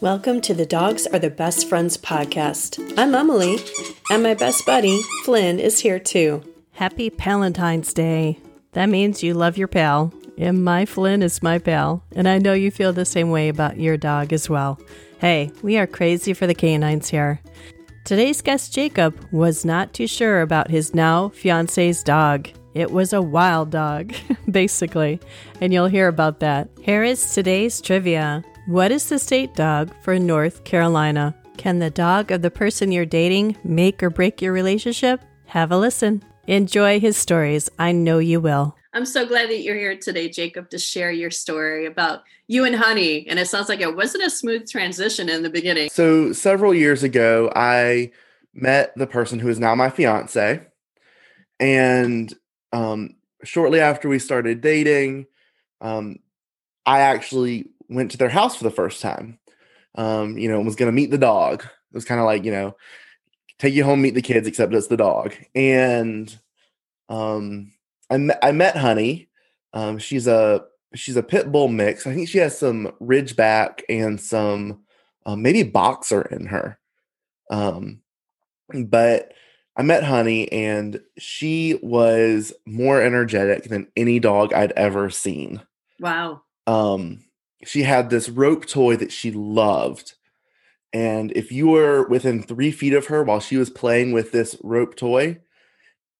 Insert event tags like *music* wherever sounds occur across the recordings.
Welcome to the Dogs Are the Best Friends podcast. I'm Emily, and my best buddy, Flynn, is here too. Happy Valentine's Day. That means you love your pal, and my Flynn is my pal, and I know you feel the same way about your dog as well. Hey, we are crazy for the canines here. Today's guest, Jacob, was not too sure about his now fiance's dog. It was a wild dog, *laughs* basically, and you'll hear about that. Here is today's trivia. What is the state dog for North Carolina? Can the dog of the person you're dating make or break your relationship? Have a listen. Enjoy his stories. I know you will. I'm so glad that you're here today, Jacob, to share your story about you and Honey. And it sounds like it wasn't a smooth transition in the beginning. So, several years ago, I met the person who is now my fiance. And um, shortly after we started dating, um, I actually went to their house for the first time. Um, you know, and was going to meet the dog. It was kind of like, you know, take you home, meet the kids, except it's the dog. And um, I, met, I met Honey. Um, she's a she's a pit bull mix. I think she has some ridgeback and some um, maybe boxer in her. Um, but I met Honey, and she was more energetic than any dog I'd ever seen. Wow. Um, she had this rope toy that she loved. And if you were within three feet of her while she was playing with this rope toy,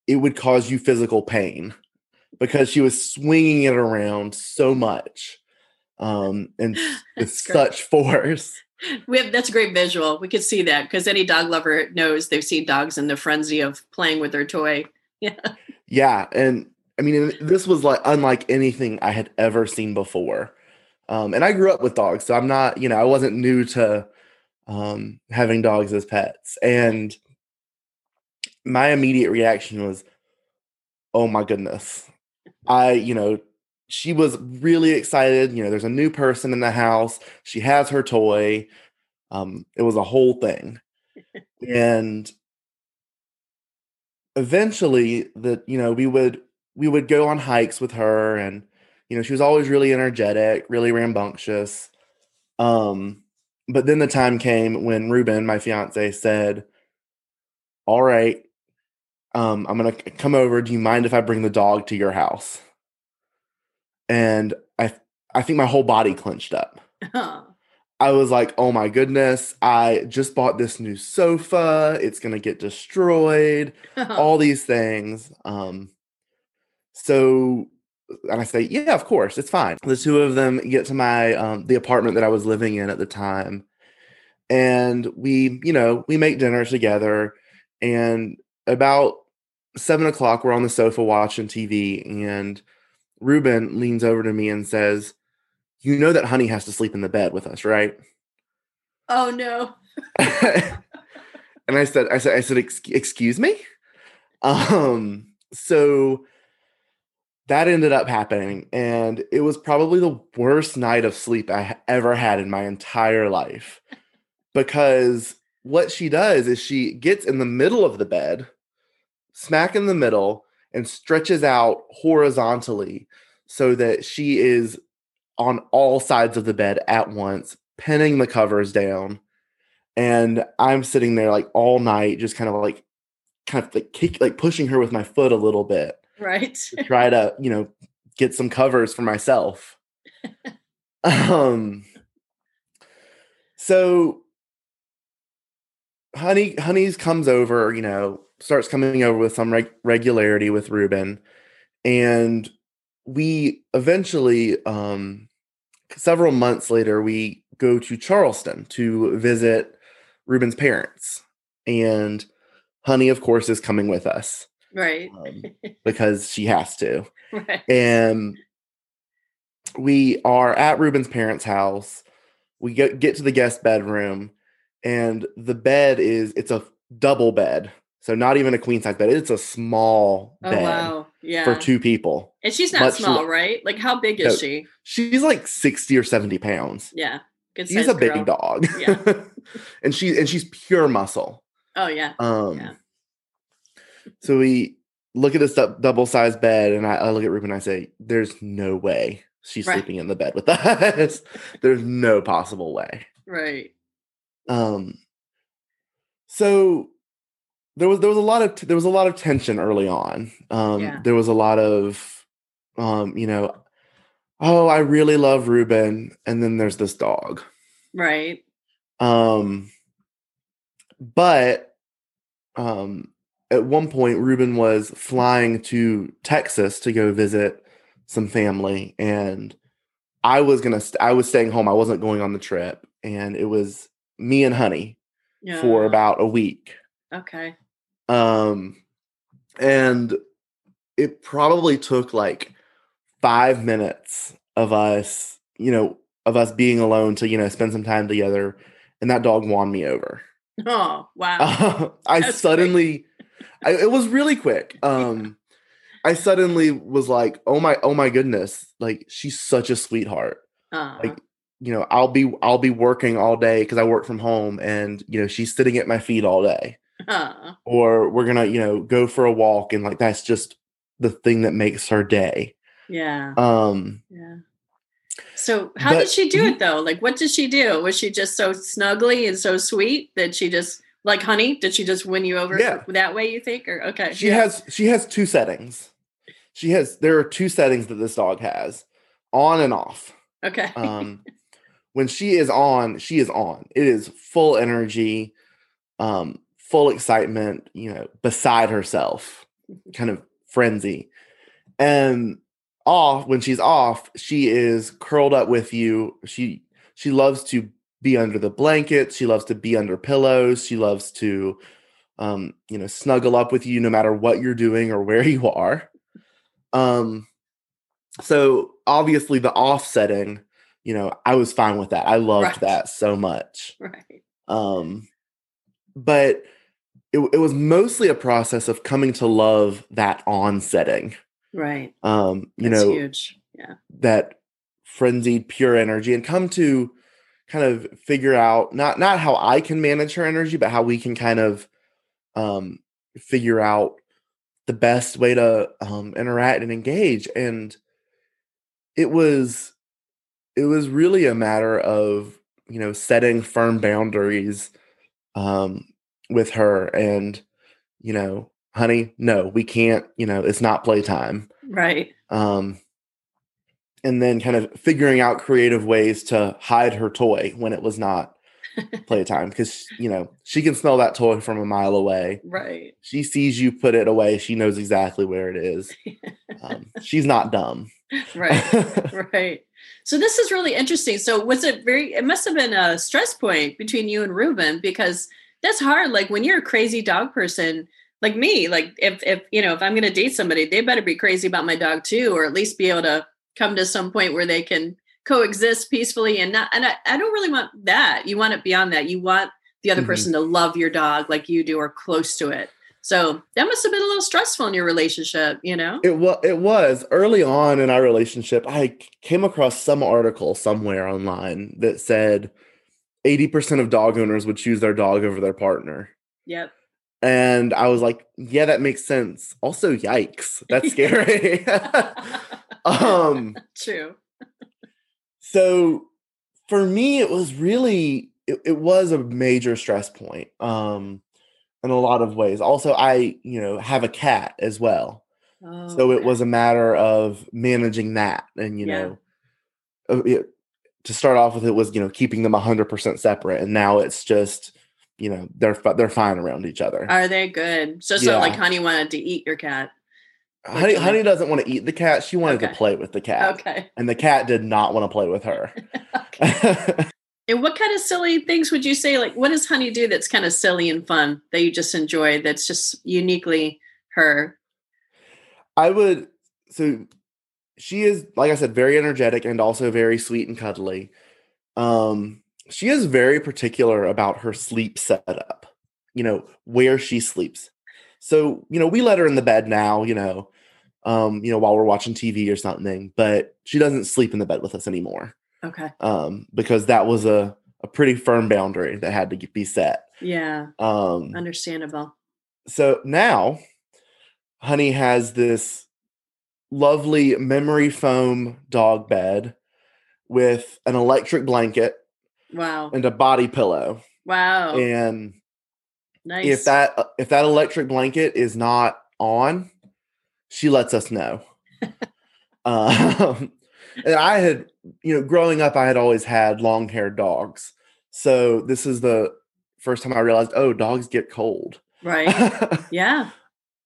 it would cause you physical pain because she was swinging it around so much um, and *laughs* with such force. *laughs* We have, that's a great visual. We could see that because any dog lover knows they've seen dogs in the frenzy of playing with their toy. *laughs* Yeah. Yeah. And I mean, this was like unlike anything I had ever seen before. Um, and I grew up with dogs, so I'm not, you know, I wasn't new to um, having dogs as pets. And my immediate reaction was, oh my goodness. I, you know, she was really excited. You know, there's a new person in the house. She has her toy. Um, it was a whole thing. and eventually that, you know, we would we would go on hikes with her and you know, she was always really energetic, really rambunctious. Um, but then the time came when Ruben, my fiance, said, All right, um, I'm gonna come over. Do you mind if I bring the dog to your house? And I I think my whole body clenched up. *laughs* I was like, oh my goodness, I just bought this new sofa. It's gonna get destroyed, *laughs* all these things. Um, so and I say, yeah, of course, it's fine. The two of them get to my um, the apartment that I was living in at the time, and we, you know, we make dinner together. And about seven o'clock, we're on the sofa watching TV, and Ruben leans over to me and says, "You know that Honey has to sleep in the bed with us, right?" Oh no. *laughs* and I said, I said, I said, excuse me. Um, so that ended up happening and it was probably the worst night of sleep i ever had in my entire life. Because what she does is she gets in the middle of the bed smack in the middle and stretches out horizontally so that she is on all sides of the bed at once pinning the covers down and i'm sitting there like all night just kind of like kind of like kick, like pushing her with my foot a little bit right. to try to you know get some covers for myself. *laughs* Um so honey honey's comes over you know starts coming over with some reg- regularity with ruben and we eventually um several months later we go to charleston to visit ruben's parents and honey of course is coming with us right. um, *laughs* because she has to. Right. and we are at ruben's parents house. We get, get to the guest bedroom and the bed is it's a double bed so not even a queen size bed it's a small oh, bed wow. yeah. for two people and she's not small right? Like how big is no, she? she's like 60 or 70 pounds. Yeah. Good she's a girl. big dog. Yeah. *laughs* And she and she's pure muscle. Oh yeah. Um yeah. So we look at this double sized bed, and I, I, look at Ruben and I say, "There's no way she's right. sleeping in the bed with *laughs* us. There's no possible way." Right. Um, so there was there was a lot of there was a lot of tension early on. Um, Yeah. there was a lot of, um, you know, oh, I really love Ruben, and then there's this dog. Right. Um, but um, at one point, Ruben was flying to Texas to go visit some family, and I was gonna st- I was staying home. I wasn't going on the trip, and it was me and Honey Yeah. for about a week. Okay. Um, and it probably took like five minutes of us, you know, of us being alone to, you know, spend some time together. And that dog won me over. Oh wow. *laughs* I That's suddenly, I, it was really quick. Um, I suddenly was like, oh my, oh my goodness, like she's such a sweetheart. Aw. like, You know, I'll be, I'll be working all day because I work from home, and you know, she's sitting at my feet all day Aw. or we're gonna you know go for a walk and like that's just the thing that makes her day yeah. um Yeah. So how But- did she do it though? Like what did she do? Was she just so snuggly and so sweet that she just like honey, did she just win you over Yeah. that way you think? Or okay. she yeah. has she has two settings she has there are two settings that this dog has on and off okay. um *laughs* when she is on she is on it is full energy um full excitement you know beside herself kind of frenzy and off when she's off she is curled up with you she she loves to be under the blanket she loves to be under pillows she loves to um you know snuggle up with you no matter what you're doing or where *laughs* you are um so obviously the offsetting you know i was fine with that i loved Right. that so much right. um but it, it was mostly a process of coming to love that on setting Right. um you That's know huge. Yeah. that frenzied pure energy and come to kind of figure out not not how i can manage her energy but how we can kind of um figure out the best way to um interact and engage and it was it was really a matter of you know setting firm boundaries um with her and you know honey no we can't you know it's not playtime Right. um and then kind of figuring out creative ways to hide her toy when it was not *laughs* playtime because you know she can smell that toy from a mile away Right. she sees you put it away she knows exactly where it is *laughs* um, she's not dumb Right. *laughs* right. So this is really interesting. So was it very it must have been a stress point between you and Ruben because that's hard. Like when you're a crazy dog person, like me, like if if you know, if I'm gonna date somebody, they better be crazy about my dog too, or at least be able to come to some point where they can coexist peacefully and not and I, I don't really want that. You want it beyond that. You want the other Mhm. person to love your dog like you do or close to it. So that must have been a little stressful in your relationship, you know? it was it was early on in our relationship I came across some article somewhere online that said 80% of dog owners would choose their dog over their partner Yep. And i was like yeah that makes sense. Also yikes. That's *laughs* scary. *laughs* Um True. so for me it was really it, it was a major stress point um in a lot of ways. Also i you know have a cat as well. Oh, so it okay. was a matter of managing that and you Yeah. know it- to start off with it was you know keeping them 100% separate. And now it's just you know they're they're fine around each other Are they good? So, so like Honey wanted to eat your cat. honey honey doesn't want to eat the cat she wanted Okay. to play with the cat Okay. and the cat did not want to play with her. *laughs* And what kind of silly things would you say? Like, what does Honey do that's kind of silly and fun that you just enjoy? That's just uniquely her. I would so she is like I said very energetic and also very sweet and cuddly. Um she is very particular about her sleep setup. You know, where she sleeps. So, you know, we let her in the bed now, you know, um, you know, while we're watching TV or something, but she doesn't sleep in the bed with us anymore. Okay. Um because that was a a pretty firm boundary that had to be set. Yeah. Um Understandable. so now honey has this lovely memory foam dog bed with an electric blanket Wow. and a body pillow. Wow. And nice. if that uh, if that electric blanket is not on, she lets us know. *laughs* um, and I had, you know, growing up, I had always had long haired dogs. So this is the first time I realized, oh, dogs get cold. right. *laughs* Yeah.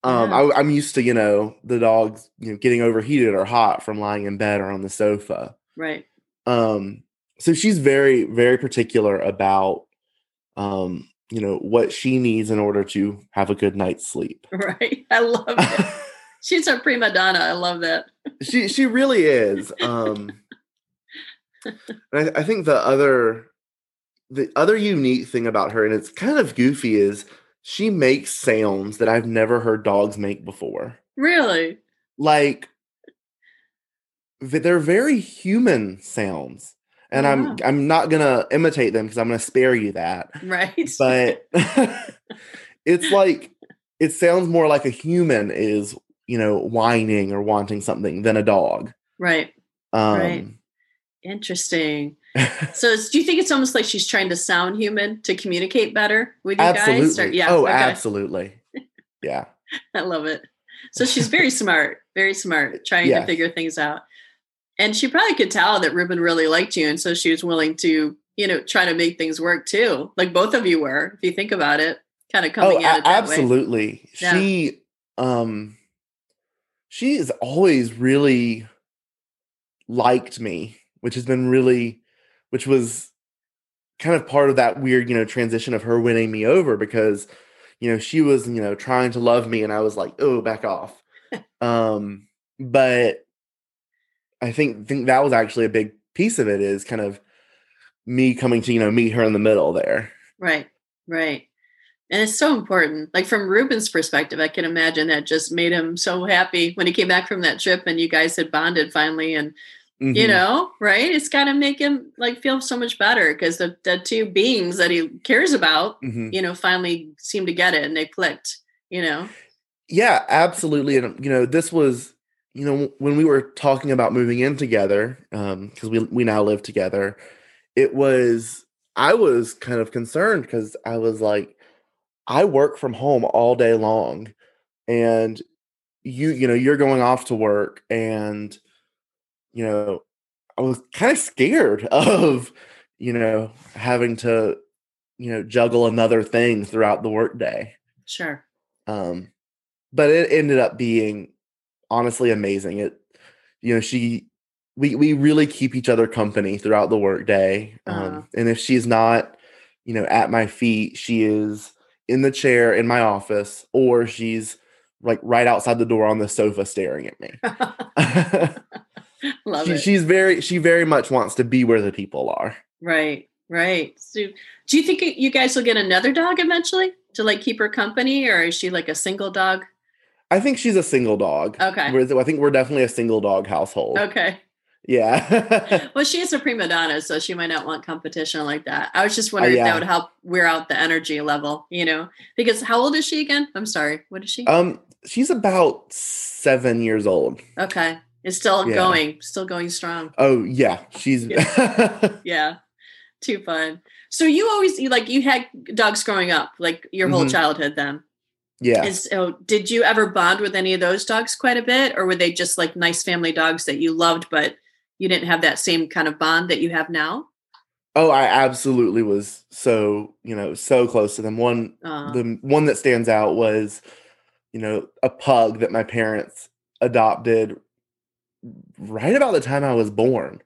Um, Yeah. I, I'm used to, you know, the dogs, you know, getting overheated or hot from lying in bed or on the sofa. Right. Um, so she's very, very particular about, um, you know, what she needs in order to have a good night's sleep. *laughs* Right. I love it. *laughs* She's a prima donna. I love that. she she really is. Um, *laughs* and I, I think the other the other unique thing about her, and it's kind of goofy, is she makes sounds that I've never heard dogs make before. Really? Like they're very human sounds, and Oh, I'm. I'm not gonna imitate them because I'm gonna spare you that. Right. *laughs* But *laughs* it's like it sounds more like a human is you know whining or wanting something than a dog. right. Um, Right. Interesting. *laughs* So it's- do you think it's almost like she's trying to sound human to communicate better with you absolutely. guys? Or, yeah. oh, okay. absolutely. Yeah. I love it. So she's very smart, very smart, trying Yes. to figure things out. And she probably could tell that Ruben really liked you. And so she was willing to, you know, try to make things work too. Like both of you were, if you think about it, kind of coming oh, a- absolutely. Yeah. She um she has always really liked me, which has been really which was kind of part of that weird, you know, transition of her winning me over because you know, she was, you know, trying to love me and I was like, "Oh, back off." *laughs* um but I think think that was actually a big piece of it is kind of me coming to, you know, meet her in the middle there. Right, right. And it's so important. Like from Ruben's perspective, I can imagine that just made him so happy when he came back from that trip and you guys had bonded finally. And you Mhm. know, right? It's got to make him like feel so much better because the, the two beings that he cares about, Mhm. you know, finally seem to get it and they clicked, you know? Yeah, absolutely. And you know, this was, you know, when we were talking about moving in together, um, because we we now live together, it was I was kind of concerned because I was like, I work from home all day long, and you, you know, you're going off to work, and you know, I was kind of scared *laughs* of, you know, having to, you know, juggle another thing throughout the workday. Sure. Um, but it ended up being honestly amazing. It, you know, she, we we really keep each other company throughout the workday. Um, Uh-huh. and if she's not, you know, at my feet, she is in the chair in my office, or she's like right outside the door on the sofa staring at me. *laughs* *laughs* Love she, it. she's very, she very much wants to be where the people are. right, right. So do you think you guys will get another dog eventually to like keep her company or is she like a single dog? I think she's a single dog. Okay. We're- I think we're definitely a single dog household. Okay. Yeah. *laughs* Well, she is a prima donna, so she might not want competition like that. I was just wondering if yeah. that would help wear out the energy level, you know? Because how old is she again? I'm sorry. What is she? um, she's about seven years old. okay. It's still yeah. going, still going strong. Oh yeah, she's Yeah. *laughs* Too fun. So you always you like you had dogs growing up, like your whole Mhm. childhood then. Yeah. And so did you ever bond with any of those dogs quite a bit? Or were they just like nice family dogs that you loved, but you didn't have that same kind of bond that you have now? Oh, I absolutely was so you know so close to them. One Uh, the one that stands out was you know a pug that my parents adopted right about the time I was born.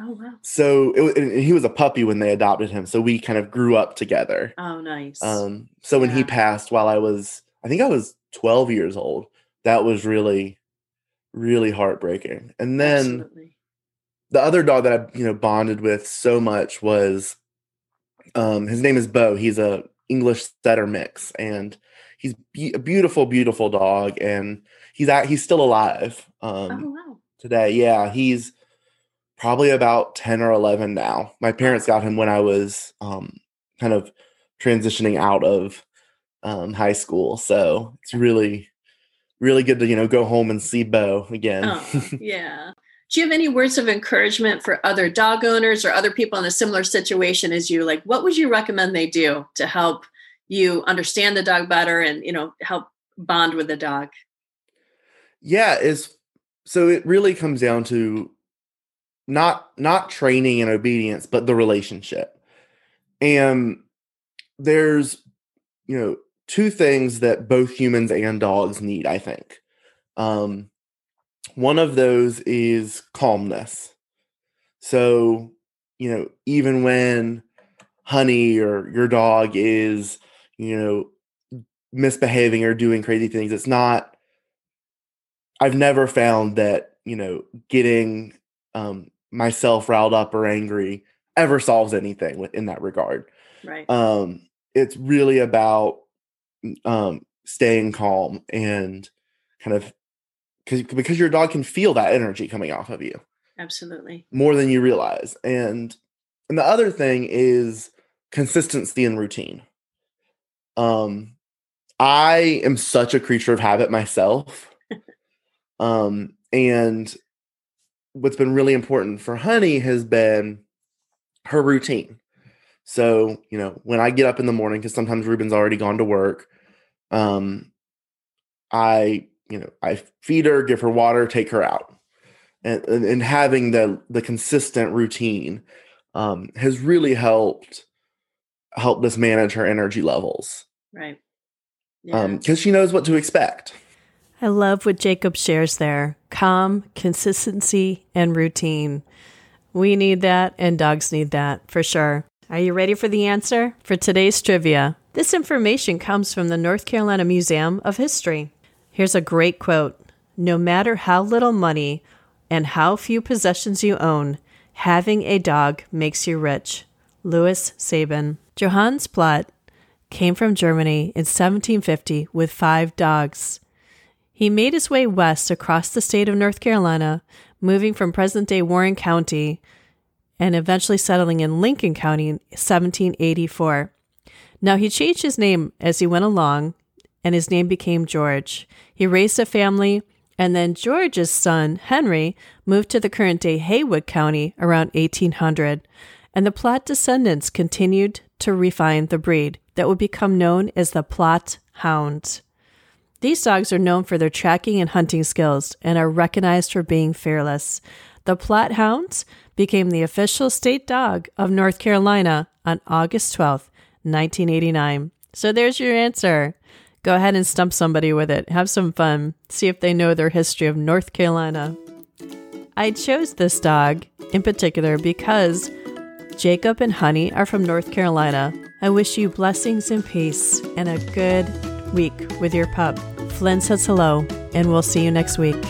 Oh wow. So it, and he was a puppy when they adopted him. So we kind of grew up together. Oh nice. Um, so when he passed while I was, I think I was 12 years old, that was really, really heartbreaking. And then Absolutely. the other dog that I, you know, bonded with so much was, um, his name is Bo. He's a English setter mix, and he's be- a beautiful, beautiful dog. And he's at, he's still alive um, oh wow. today. Yeah, he's probably about 10 or 11 now. My parents got him when I was um, kind of transitioning out of um, high school. So it's really, really good to, you know, go home and see Bo again. Oh, *laughs* yeah. do you have any words of encouragement for other dog owners or other people in a similar situation as you? Like, what would you recommend they do to help you understand the dog better and you know help bond with the dog? Yeah, is so it really comes down to not not training and obedience, but the relationship. And there's you know two things that both humans and dogs need, I think. Um, one of those is calmness. So, you know, even when honey or your dog is, you know, misbehaving or doing crazy things, it's not, I've never found that, you know, getting um, myself riled up or angry ever solves anything in that regard. Right. Um, it's really about um, staying calm and kind of because because your dog can feel that energy coming off of you. Absolutely. More than you realize. And and the other thing is consistency and routine. Um i am such a creature of habit myself. *laughs* Um and what's been really important for honey has been her routine so you know when i get up in the morning because sometimes ruben's already gone to work um i you know, I feed her, give her water, take her out. And, and, and having the the consistent routine um, has really helped helped us manage her energy levels. Right. Yeah. Um, because she knows what to expect. I love what Jacob shares there. Calm, consistency, and routine. We need that, and dogs need that for sure. Are you ready for the answer? For today's trivia, this information comes from the North Carolina Museum of History. Here's a great quote No matter how little money and how few possessions you own, having a dog makes you rich. Louis Sabin. Johannes Plott came from Germany in 1750 with five dogs. He made his way west across the state of North Carolina, moving from present day Warren County and eventually settling in Lincoln County in 1784. Now, he changed his name as he went along, and his name became George. He raised a family, and then George's son, Henry, moved to the current day Haywood County around 1800, and the Plott descendants continued to refine the breed that would become known as the Plott Hound. These dogs are known for their tracking and hunting skills and are recognized for being fearless. The Plott Hounds became the official state dog of North Carolina on August 12th, 1989. So there's your answer. Go ahead and stump somebody with it. Have some fun. See if they know their history of North Carolina. I chose this dog in particular because Jacob and Honey are from North Carolina. I wish you blessings and peace and a good week with your pup. Flynn says hello, and we'll see you next week.